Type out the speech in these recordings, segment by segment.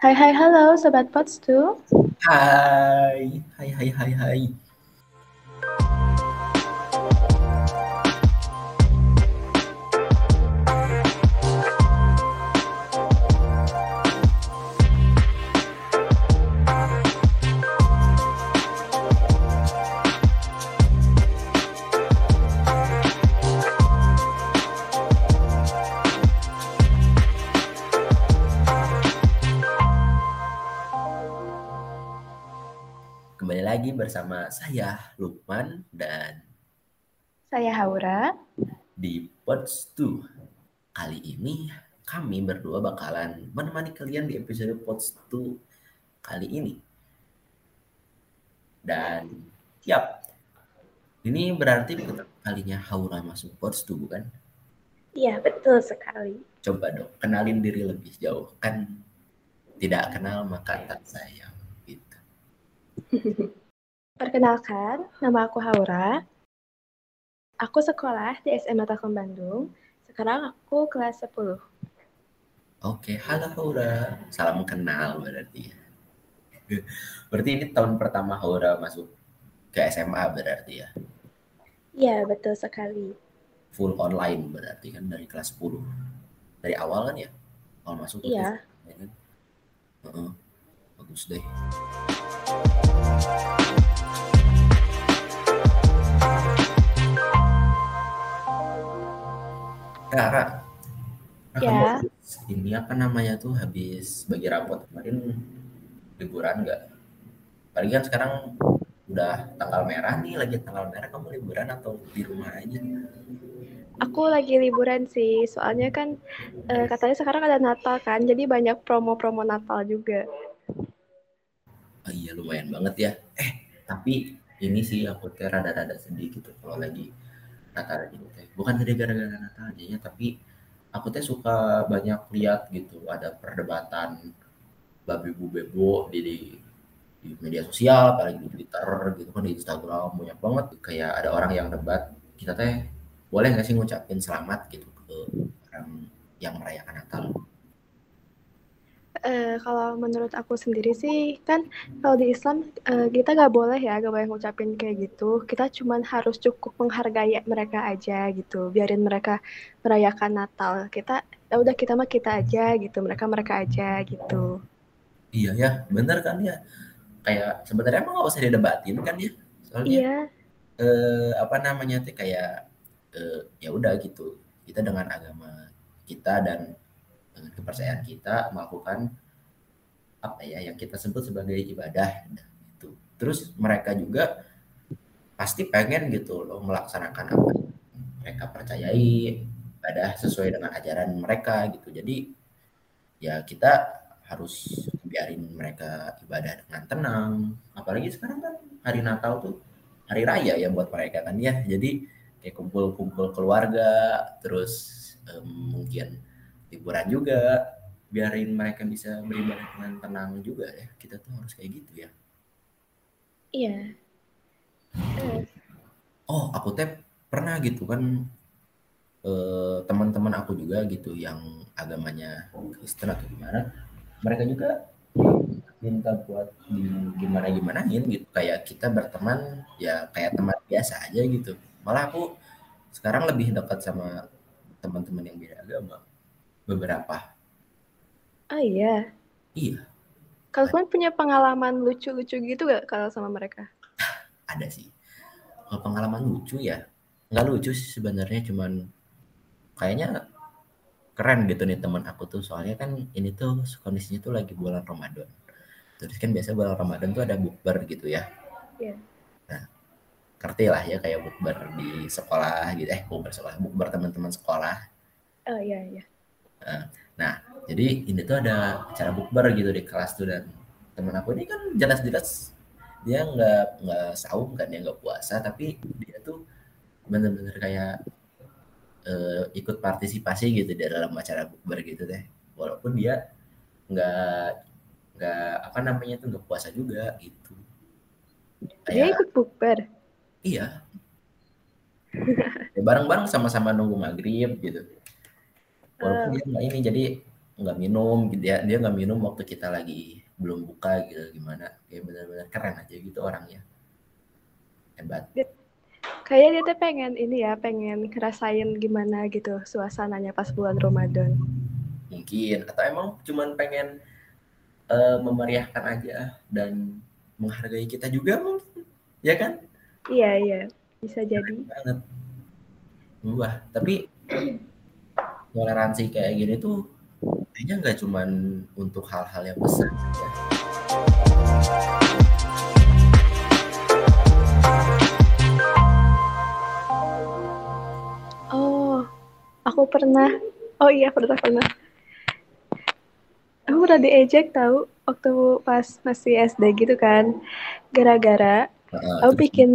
Hai hai halo sobat Pots tuh. Hai, hai hai hai hai. Bersama saya Lukman dan Saya Haura. di Pods 2. Kali ini kami berdua bakalan menemani kalian di episode Pods 2 kali ini. Dan siap. Ini berarti pertama kalinya Haura masuk Pods 2 bukan? Iya betul sekali. Coba dong, kenalin diri lebih jauh. Kan tidak kenal maka tak sayang. Gitu. Perkenalkan, nama aku Haura. Aku sekolah di SMA Telkom Bandung. Sekarang aku kelas 10. Oke, halo Haura. Salam kenal berarti ya. Berarti ini tahun pertama Haura masuk ke SMA berarti ya. Iya betul sekali. Full online berarti kan dari kelas 10. Dari awal kan ya? Awal masuk Iya. online kan? Heeh. Bagus deh. Ra. Ra, kamu Ya. habis ini apa namanya tuh habis bagi rapot kemarin liburan nggak? Apalagi kan sekarang udah tanggal merah nih, lagi tanggal merah kamu liburan atau di rumah aja? Aku lagi liburan sih, soalnya kan eh, katanya sekarang ada Natal kan, jadi banyak promo-promo Natal juga. Oh iya lumayan banget ya. Eh tapi ini sih aku teh rada-rada sedih gitu kalau lagi Natal gitu teh. Bukan jadi gara-gara Natal aja ya, tapi aku teh suka banyak lihat gitu ada perdebatan babi bu bebo di, di di media sosial, apalagi di Twitter gitu kan di Instagram banyak banget kayak ada orang yang debat kita teh boleh nggak sih ngucapin selamat gitu ke orang yang merayakan Natal. Eh, kalau menurut aku sendiri sih, kan kalau di Islam eh, kita nggak boleh ya, nggak boleh ngucapin kayak gitu. Kita cuman harus cukup menghargai mereka aja gitu, biarin mereka merayakan Natal. Kita, ya udah kita mah kita aja gitu, mereka mereka aja gitu. Iya ya, bener kan ya. Kayak sebenarnya emang nggak usah didebatin kan ya. Soalnya Iya, eh, apa namanya tuh kayak eh, ya udah gitu. Kita dengan agama kita dan dengan kepercayaan kita melakukan apa ya yang kita sebut sebagai ibadah gitu. Terus mereka juga pasti pengen gitu loh melaksanakan apa mereka percayai ibadah sesuai dengan ajaran mereka gitu. Jadi ya kita harus biarin mereka ibadah dengan tenang. Apalagi sekarang kan hari Natal tuh hari raya ya buat mereka kan ya. Jadi kayak kumpul-kumpul keluarga, terus em, mungkin liburan juga, biarin mereka bisa beribadah dengan tenang juga ya. Kita tuh harus kayak gitu ya. iya. Eh, Oh, aku teh pernah gitu kan eh, teman-teman aku juga gitu yang agamanya Kristen atau gimana, mereka juga minta buat di gimana gimanain gitu kayak kita berteman ya kayak teman biasa aja gitu malah aku sekarang lebih dekat sama teman-teman yang beda agama beberapa oh iya. iya Kalau kalian punya pengalaman lucu-lucu gitu gak kalau sama mereka? ada sih kalau pengalaman lucu ya nggak lucu sih sebenarnya cuman kayaknya keren gitu nih teman aku tuh soalnya kan ini tuh kondisinya tuh lagi bulan Ramadan terus kan biasa bulan Ramadan tuh ada bukber gitu ya Iya. nah ngerti lah ya kayak bukber di sekolah gitu eh bukber sekolah bukber teman-teman sekolah Oh iya, iya. Nah jadi ini tuh ada acara bukber gitu di kelas tuh dan teman aku ini kan jelas-jelas dia nggak nggak saum kan dia nggak puasa tapi dia tuh bener-bener kayak eh, ikut partisipasi gitu di dalam acara bukber gitu deh walaupun dia nggak nggak apa namanya tuh nggak puasa juga gitu. Dia kayak ikut bukber. iya. Ya, bareng-bareng sama-sama nunggu maghrib gitu walaupun dia nggak ini jadi nggak minum gitu ya. Dia nggak minum waktu kita lagi belum buka gitu gimana. Kayak benar-benar keren aja gitu orangnya. Hebat. Kayaknya dia tuh pengen ini ya, pengen ngerasain gimana gitu suasananya pas bulan Ramadan. mungkin atau emang cuman pengen uh, memeriahkan aja dan menghargai kita juga mungkin ya kan? Iya iya. Bisa jadi. Banget. Wah tapi toleransi kayak gini tuh kayaknya nggak cuman untuk hal-hal yang besar ya. Oh, aku pernah. Oh iya, pernah pernah. Aku pernah diejek tahu waktu pas masih SD gitu kan. Gara-gara uh, aku bikin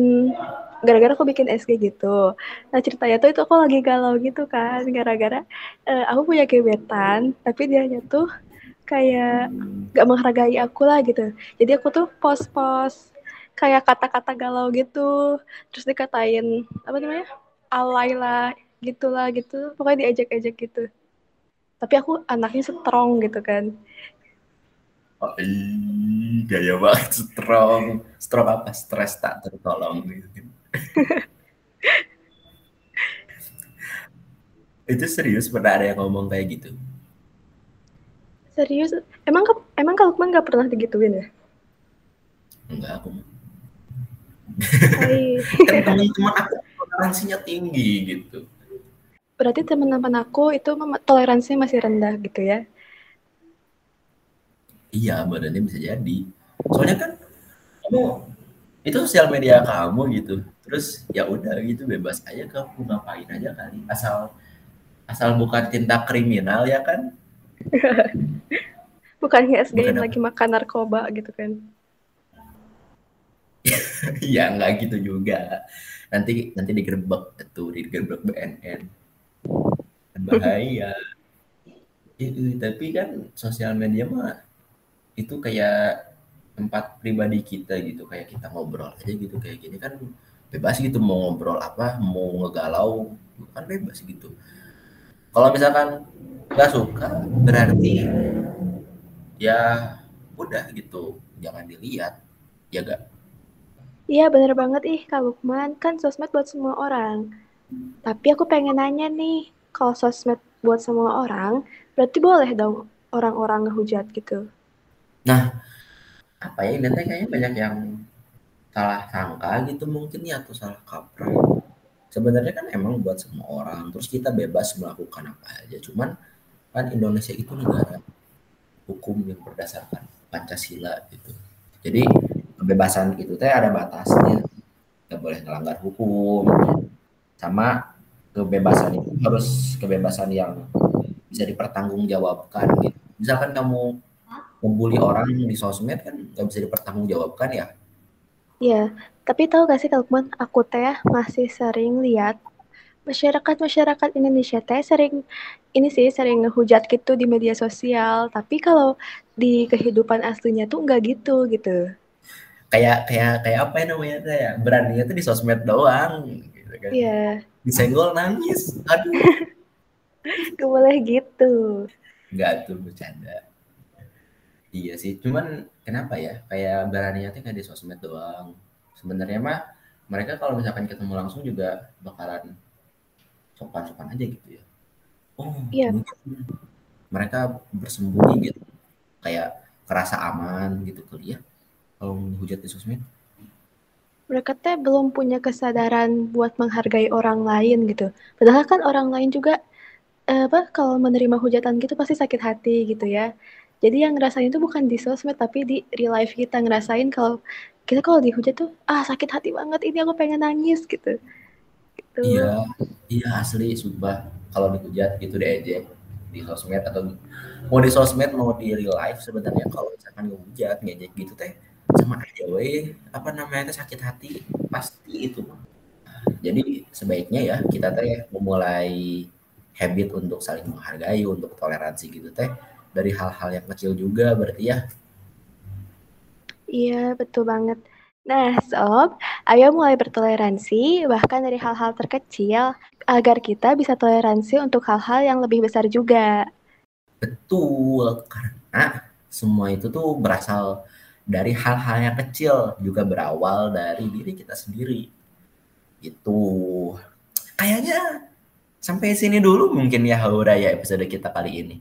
gara-gara aku bikin SG gitu. Nah ceritanya tuh itu aku lagi galau gitu kan, gara-gara uh, aku punya gebetan, tapi dia tuh kayak gak menghargai aku lah gitu. Jadi aku tuh pos-pos kayak kata-kata galau gitu, terus dikatain apa namanya alay lah gitulah gitu. Pokoknya diajak-ajak gitu. Tapi aku anaknya strong gitu kan. Oh, gaya banget strong. Strong apa? Stres tak tertolong gitu itu serius pernah ada yang ngomong kayak gitu? Serius? Emang emang kalau nggak pernah digituin ya? Enggak aku kan teman-teman aku toleransinya tinggi gitu. Berarti teman-teman aku itu toleransinya masih rendah gitu ya? Iya badannya bisa jadi. Soalnya kan kamu itu sosial media kamu gitu. Terus ya udah gitu bebas aja kamu ngapain aja kali. Asal asal bukan tindak kriminal ya kan? Bukannya SG lagi makan narkoba gitu kan. Ya nggak gitu juga. Nanti nanti digerebek tuh digerebek BNN bahaya. Ya, tapi kan sosial media mah itu kayak tempat pribadi kita gitu kayak kita ngobrol aja gitu kayak gini kan bebas gitu mau ngobrol apa mau ngegalau kan bebas gitu kalau misalkan nggak suka berarti ya udah gitu jangan dilihat ya gak Iya bener banget ih Kak Lukman, kan sosmed buat semua orang. Tapi aku pengen nanya nih, kalau sosmed buat semua orang, berarti boleh dong orang-orang ngehujat gitu? Nah, apa ya ini kayaknya banyak yang salah sangka gitu mungkin ya atau salah kaprah. Sebenarnya kan emang buat semua orang, terus kita bebas melakukan apa aja. Cuman kan Indonesia itu negara hukum yang berdasarkan Pancasila gitu. Jadi kebebasan itu teh ada batasnya nggak boleh melanggar hukum sama kebebasan itu harus kebebasan yang bisa dipertanggungjawabkan gitu misalkan kamu membuli orang di sosmed kan nggak bisa dipertanggungjawabkan ya? Iya, tapi tahu gak sih kalau aku teh masih sering lihat masyarakat-masyarakat Indonesia teh sering ini sih sering ngehujat gitu di media sosial, tapi kalau di kehidupan aslinya tuh nggak gitu gitu. Kayak kayak kayak apa ya namanya ya beraninya tuh di sosmed doang gitu kan. Iya. Yeah. disenggol nangis. Aduh gak boleh gitu. Nggak tuh bercanda iya sih cuman kenapa ya kayak beraninya tuh kayak di sosmed doang sebenarnya mah mereka kalau misalkan ketemu langsung juga bakalan sopan-sopan aja gitu ya oh iya mereka bersembunyi gitu kayak kerasa aman gitu kali ya kalau menghujat di sosmed? Mereka teh belum punya kesadaran buat menghargai orang lain gitu. Padahal kan orang lain juga eh, apa kalau menerima hujatan gitu pasti sakit hati gitu ya. Jadi yang ngerasain itu bukan di sosmed tapi di real life kita ngerasain kalau kita kalau dihujat tuh ah sakit hati banget ini aku pengen nangis gitu. gitu. Iya, iya asli sumpah. Kalau dihujat gitu diejek di sosmed atau mau di sosmed mau di real life sebenarnya. Kalau misalkan ngehujat ngejek gitu teh sama aja we apa namanya itu sakit hati pasti itu. Jadi sebaiknya ya kita teh memulai habit untuk saling menghargai untuk toleransi gitu teh dari hal-hal yang kecil juga berarti ya iya betul banget Nah, sob, ayo mulai bertoleransi bahkan dari hal-hal terkecil agar kita bisa toleransi untuk hal-hal yang lebih besar juga. Betul, karena semua itu tuh berasal dari hal-hal yang kecil, juga berawal dari diri kita sendiri. Itu kayaknya sampai sini dulu mungkin ya Haura ya episode kita kali ini.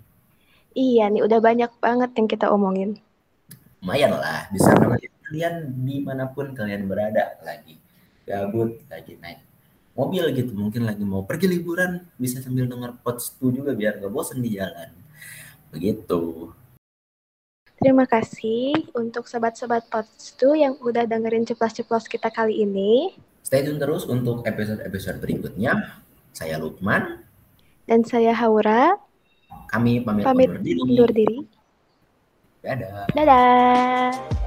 Iya nih, udah banyak banget yang kita omongin. Lumayan lah, bisa nemenin kalian di mana pun kalian berada lagi. Gabut, lagi naik mobil gitu, mungkin lagi mau pergi liburan, bisa sambil denger pods juga biar gak bosen di jalan. Begitu. Terima kasih untuk sobat-sobat Podstu yang udah dengerin ceplos-ceplos kita kali ini. Stay tune terus untuk episode-episode berikutnya. Saya Lukman. Dan saya Haura. Kami pamit, pamit undur diri. Undur diri. Dadah. Dadah.